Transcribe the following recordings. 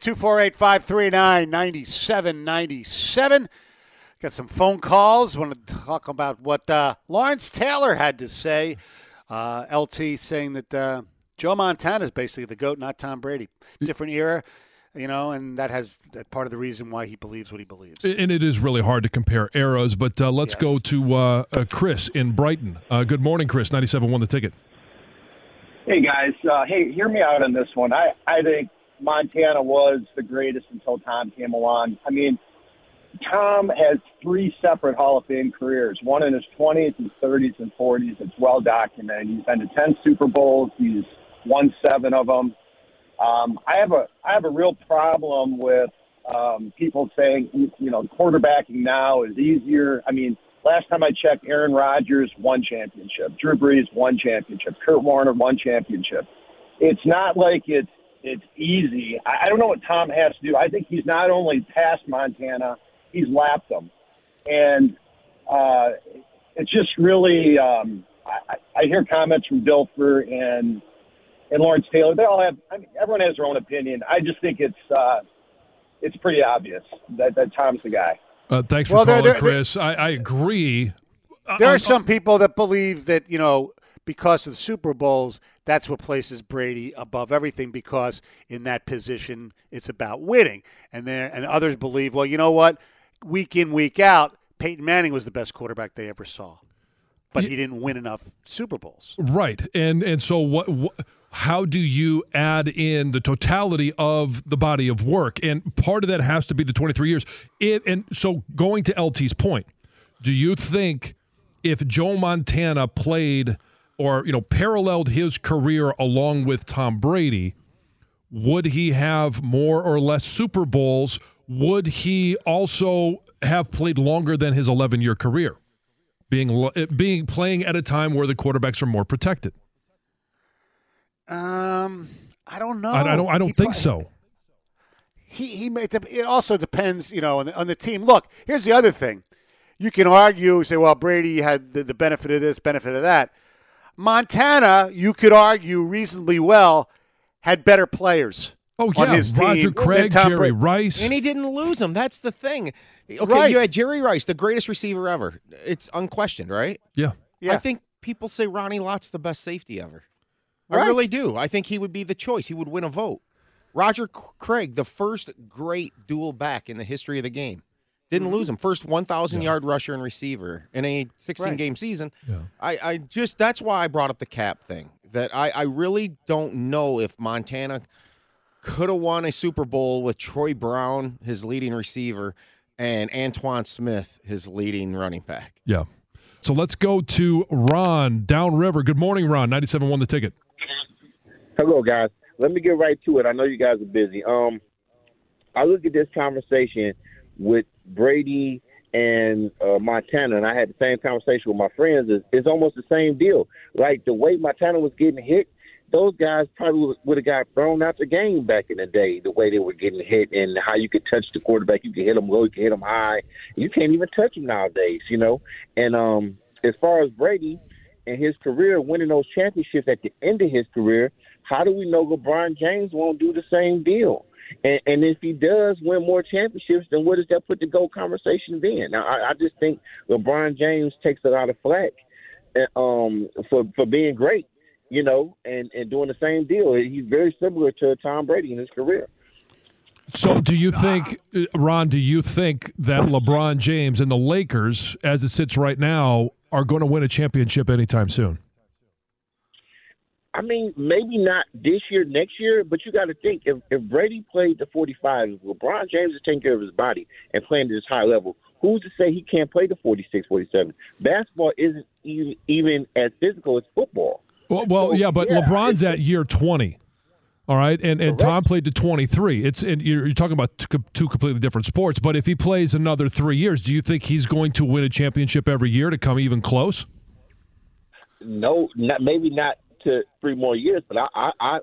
248-539-9797. Got some phone calls. Want to talk about what uh, Lawrence Taylor had to say. Uh, LT saying that uh, Joe Montana is basically the goat, not Tom Brady. Different era, you know, and that has that part of the reason why he believes what he believes. And it is really hard to compare eras, but uh, let's Yes. go to uh, uh, Chris in Brighton. Uh, good morning, Chris. 97 won the ticket. Hey guys, uh, hey, hear me out on this one. I I think Montana was the greatest until Tom came along. I mean, Tom has three separate Hall of Fame careers. One in his 20s, his 30s, and 40s. It's well documented. He's been to 10 Super Bowls. He's won seven of them. Um, I have a I have a real problem with um, people saying you know quarterbacking now is easier. I mean, last time I checked, Aaron Rodgers won championship, Drew Brees won championship, Kurt Warner won championship. It's not like it's it's easy. I, I don't know what Tom has to do. I think he's not only passed Montana, he's lapped them, and uh, it's just really. Um, I, I hear comments from Dilfer and and Lawrence Taylor. They all have. I mean, everyone has their own opinion. I just think it's uh, it's pretty obvious that, that Tom's the guy. Uh, thanks for Well, they're- calling, they're- Chris. I, I agree. There are some people that believe that you know because of the Super Bowls, that's what places Brady above everything because in that position it's about winning. And there and others believe, well, you know what, week in week out, Peyton Manning was the best quarterback they ever saw, but he didn't win enough Super Bowls. Right, and and so what, what? How do you add in the totality of the body of work? And part of that has to be the 23 years. It, and so going to LT's point, do you think if Joe Montana played or you know paralleled his career along with Tom Brady, would he have more or less Super Bowls? Would he also have played longer than his 11 year career? Being being playing at a time where the quarterbacks are more protected. Um, I don't know. I, I don't. I don't He think pro- so. He he. May, it also depends, you know, on the, on the team. Look, here's the other thing. You can argue, say, well, Brady had the, the benefit of this, benefit of that. Montana, you could argue reasonably well, had better players. Oh on his team Roger than Craig, Jerry Bra- Rice. And he didn't lose them. That's the thing. Okay, Right. you had Jerry Rice, the greatest receiver ever. It's unquestioned, right? yeah, Yeah. I think people say Ronnie Lott's the best safety ever. I really do. I think he would be the choice. He would win a vote. Roger C- Craig, the first great dual back in the history of the game. Didn't lose him. First 1,000 yard rusher and receiver in a 16 Right. game season. Yeah. I, I just, that's why I brought up the cap thing. That I, I really don't know if Montana could have won a Super Bowl with Troy Brown, his leading receiver, and Antowain Smith, his leading running back. yeah. So let's go to Ron downriver. Good morning, Ron. Ninety-seven won the ticket. Hello, guys. Let me get right to it. I know you guys are busy. Um, I look at this conversation with Brady and uh, Montana, and I had the same conversation with my friends. It's, it's almost the same deal. Like the way Montana was getting hit, those guys probably would have got thrown out the game back in the day. The way they were getting hit and how you could touch the quarterback, you could hit them low, you could hit them high. You can't even touch them nowadays, you know. And um, as far as Brady and his career, winning those championships at the end of his career, how do we know LeBron James won't do the same deal? And, and if he does win more championships, then what does that put the GOAT conversation then? Now, I, I just think LeBron James takes a lot of flack um, for for being great, you know, and, and doing the same deal. He's very similar to Tom Brady in his career. So do you think, uh, Ron? Do you think that LeBron James and the Lakers, as it sits right now, are going to win a championship anytime soon? I mean, maybe not this year, next year, but you got to think if, if Brady played the 45, if LeBron James is taking care of his body and playing at this high level, who's to say he can't play the 46, 47? Basketball isn't even, even as physical as football. Well, well So, yeah, but yeah, LeBron's at year twenty. All right, and and Tom played to 23. It's and you're, you're talking about two, two completely different sports. But if he plays another three years, do you think he's going to win a championship every year to come even close? No, not, maybe not to three more years, but I, I, I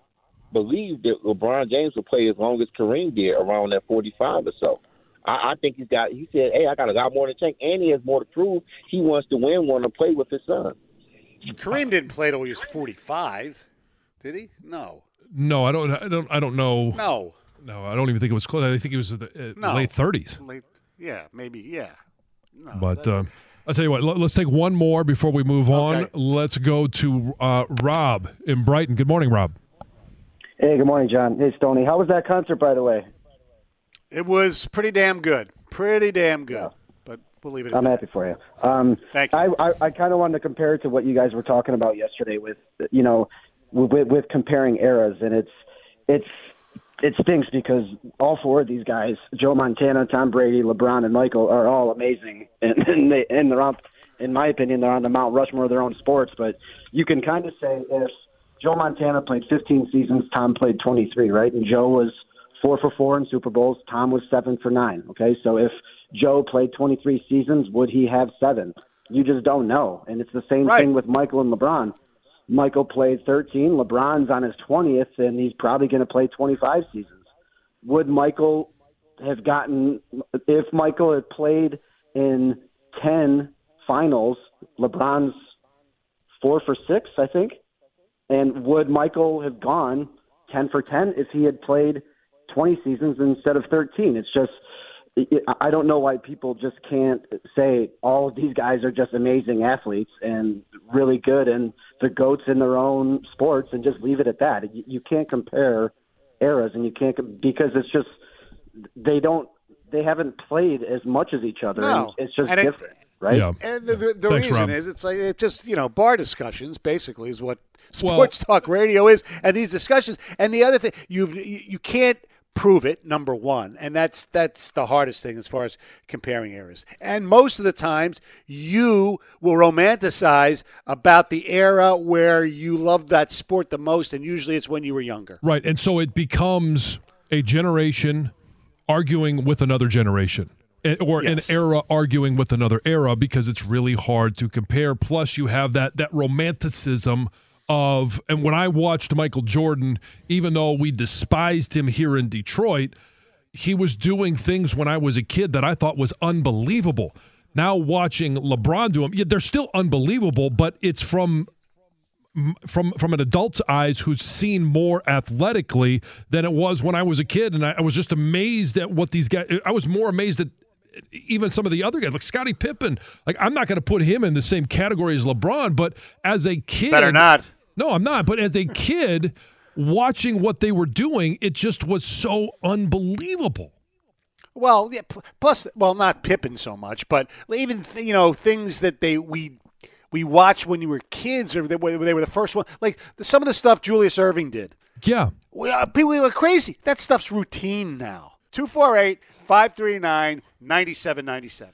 believe that LeBron James will play as long as Kareem did, around that 45 or so. I, I think he's got. He said, "Hey, I got a lot more to take, and he has more to prove. He wants to win want to play with his son." Kareem didn't play till he was 45, did he? No. No, I don't. I don't. I don't know. No. No, I don't even think it was close. I think it was the, uh, No. late 30s. Late, yeah, maybe, yeah. No, But that- uh, I'll tell you what. Let, us take one more before we move on. Okay. Let's go to uh, Rob in Brighton. Good morning, Rob. Hey, good morning, John. Hey, Stoney. How was that concert, by the way? it was pretty damn good. Pretty damn good. But we'll leave it at I'm that. happy for you. Um, Thank you. I, I, I kind of wanted to compare it to what you guys were talking about yesterday with, you know, with, with comparing eras, and it's it's it stinks because all four of these guys, Joe Montana, Tom Brady, LeBron, and Michael, are all amazing, and, and they and they're on, in my opinion, they're on the Mount Rushmore of their own sports. But you can kind of say if Joe Montana played 15 seasons, Tom played 23, right? And Joe was four for four in Super Bowls. Tom was seven for nine. Okay, so if Joe played 23 seasons, would he have seven? You just don't know. And it's the same Right. thing with Michael and LeBron. Michael played 13. LeBron's on his 20th, and he's probably going to play 25 seasons. Would Michael have gotten, if Michael had played in 10 finals, LeBron's four for six, I think. And would Michael have gone 10 for 10 if he had played 20 seasons instead of 13? It's just, I don't know why people just can't say all of these guys are just amazing athletes and really good and the goats in their own sports and just leave it at that. You, you can't compare eras and you can't because it's just they don't they haven't played as much as each other. No. and it's just And it- different, right? Yeah. And the, the, the Thanks, reason Rob. is it's like it just you know bar discussions basically is what sports talk radio is, and these discussions. And the other thing you you can't prove it number one, and that's that's the hardest thing as far as comparing eras. And most of the times you will romanticize about the era where you loved that sport the most, and usually it's when you were younger. Right, and so it becomes a generation arguing with another generation. eh, Or Yes. an era arguing with another era because it's really hard to compare. Plus, you have that that romanticism of, and when I watched Michael Jordan, even though we despised him here in Detroit, he was doing things when I was a kid that I thought was unbelievable. Now watching LeBron do them, yeah, they're still unbelievable, but it's from from from an adult's eyes who's seen more athletically than it was when I was a kid, and I, I was just amazed at what these guys. I was more amazed at even some of the other guys, like Scottie Pippen. Like I'm not going to put him in the same category as LeBron, but as a kid, Better not. No, I'm not. But as a kid, watching what they were doing, it just was so unbelievable. Well, yeah. Plus, well, not Pippen so much, but even th- you know things that they we we watched when you were kids, or they, were- they were the first one. Like the, some of the stuff Julius Erving did. Yeah, We, uh, people were crazy. That stuff's routine now. 248 539 9797.